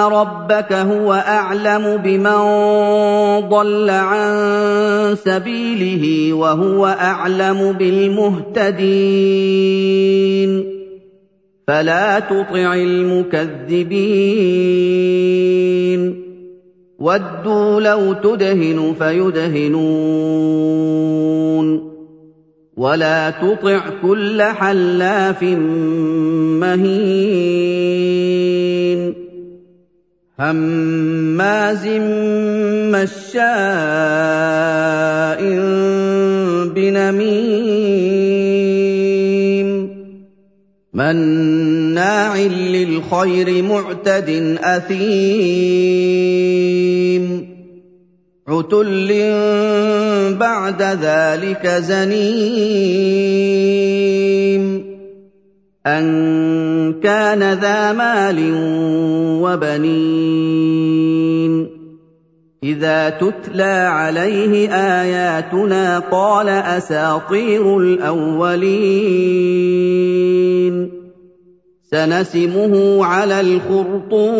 رَبَّكَ هُوَ أَعْلَمُ بِمَن ضَلَّ عَن سَبِيلِهِ وَهُوَ أَعْلَمُ بِالْمُهْتَدِينَ. فَلَا تُطِعِ الْمُكَذِّبِينَ. وَدُّوا لَوْ تُدْهِنُ فَيُدْهِنُونَ. وَلَا تُطِعْ كُلَّ حَلَّافٍ مَّهِينٍ. هَمَّازٍ مَّشَّاءٍ بِنَمِيمٍ مَّنَّاعٍ لِّلْخَيْرِ مُعْتَدٍ أَثِيمٍ عُتُلٍّ بَعْدَ ذَٰلِكَ زَنِيمٍ أَن كَانَ ذَا مَالٍ وَبَنِينَ إِذَا تُتْلَىٰ عَلَيْهِ آيَاتُنَا قَالَ أَسَاطِيرُ الْأَوَّلِينَ سَنَسِمُهُ عَلَى الْخُرْطُومِ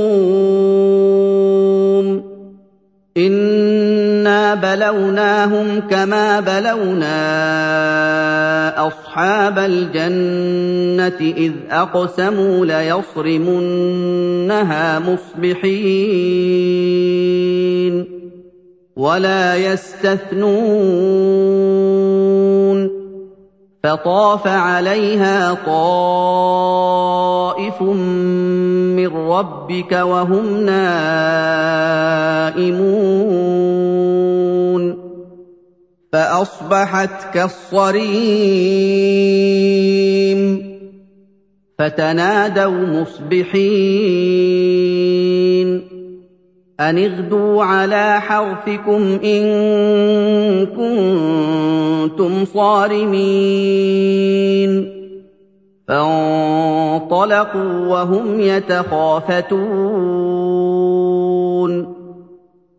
بَلَوْنَاهُمْ كَمَا بَلَوْنَا أَصْحَابَ الْجَنَّةِ إِذْ أَقْسَمُوا لَيَصْرِمُنَّهَا مُصْبِحِينَ وَلَا يَسْتَثْنُونَ فَطَافَ عَلَيْهَا طَائِفٌ مِّن رَّبِّكَ وَهُمْ نَائِمُونَ فَأَصْبَحَتْ كَالصَّرِيمِ فَتَنَادَوْا مُصْبِحِينَ أَنِ اغْدُوا عَلَىٰ حَرْثِكُمْ إِن كُنتُمْ صَارِمِينَ فَانطَلَقُوا وَهُمْ يَتَخَافَتُونَ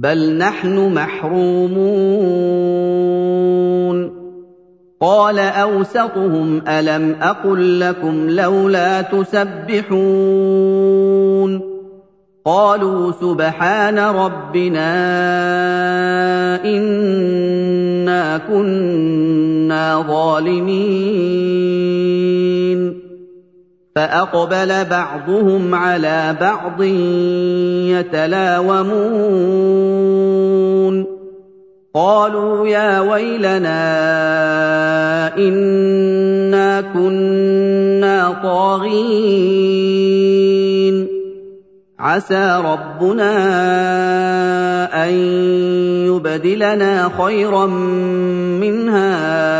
بَلْ نَحْنُ مَحْرُومُونَ قَالَ أَوْسَطُهُمْ أَلَمْ أَقُل لَّكُمْ لَوْلَا تُسَبِّحُونَ قَالُوا سُبْحَانَ رَبِّنَا إِنَّا كُنَّا ظَالِمِينَ فَأَقْبَلَ بَعْضُهُمْ عَلَىٰ بَعْضٍ يَتَلَاوَمُونَ. قَالُوا يَا وَيْلَنَا إِنَّا كُنَّا طَاغِينَ. عَسَىٰ رَبُّنَا أَن يُبْدِلَنَا خَيْرًا مِّنْهَا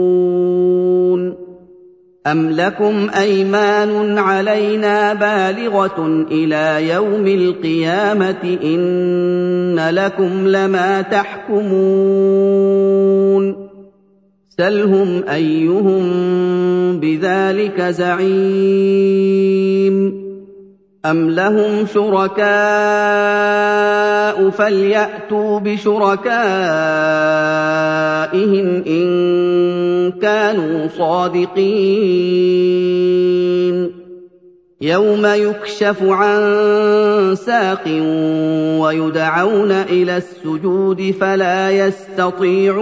أَمْ لَكُمْ أَيْمَانٌ عَلَيْنَا بَالِغَةٌ إِلَىٰ يَوْمِ الْقِيَامَةِ إِنَّ لَكُمْ لَمَا تَحْكُمُونَ سَلْهُمْ أَيُّهُم بِذَٰلِكَ زَعِيمٌ أَمْ لَهُمْ شُرَكَاءُ فَلْيَأْتُوا بِشُرَكَائِهِمْ إِن كَانُوا صَادِقِينَ يَوْمَ يُكْشَفُ عَن سَاقٍ وَيُدْعَوْنَ إِلَى السُّجُودِ فَلَا يَسْتَطِيعُونَ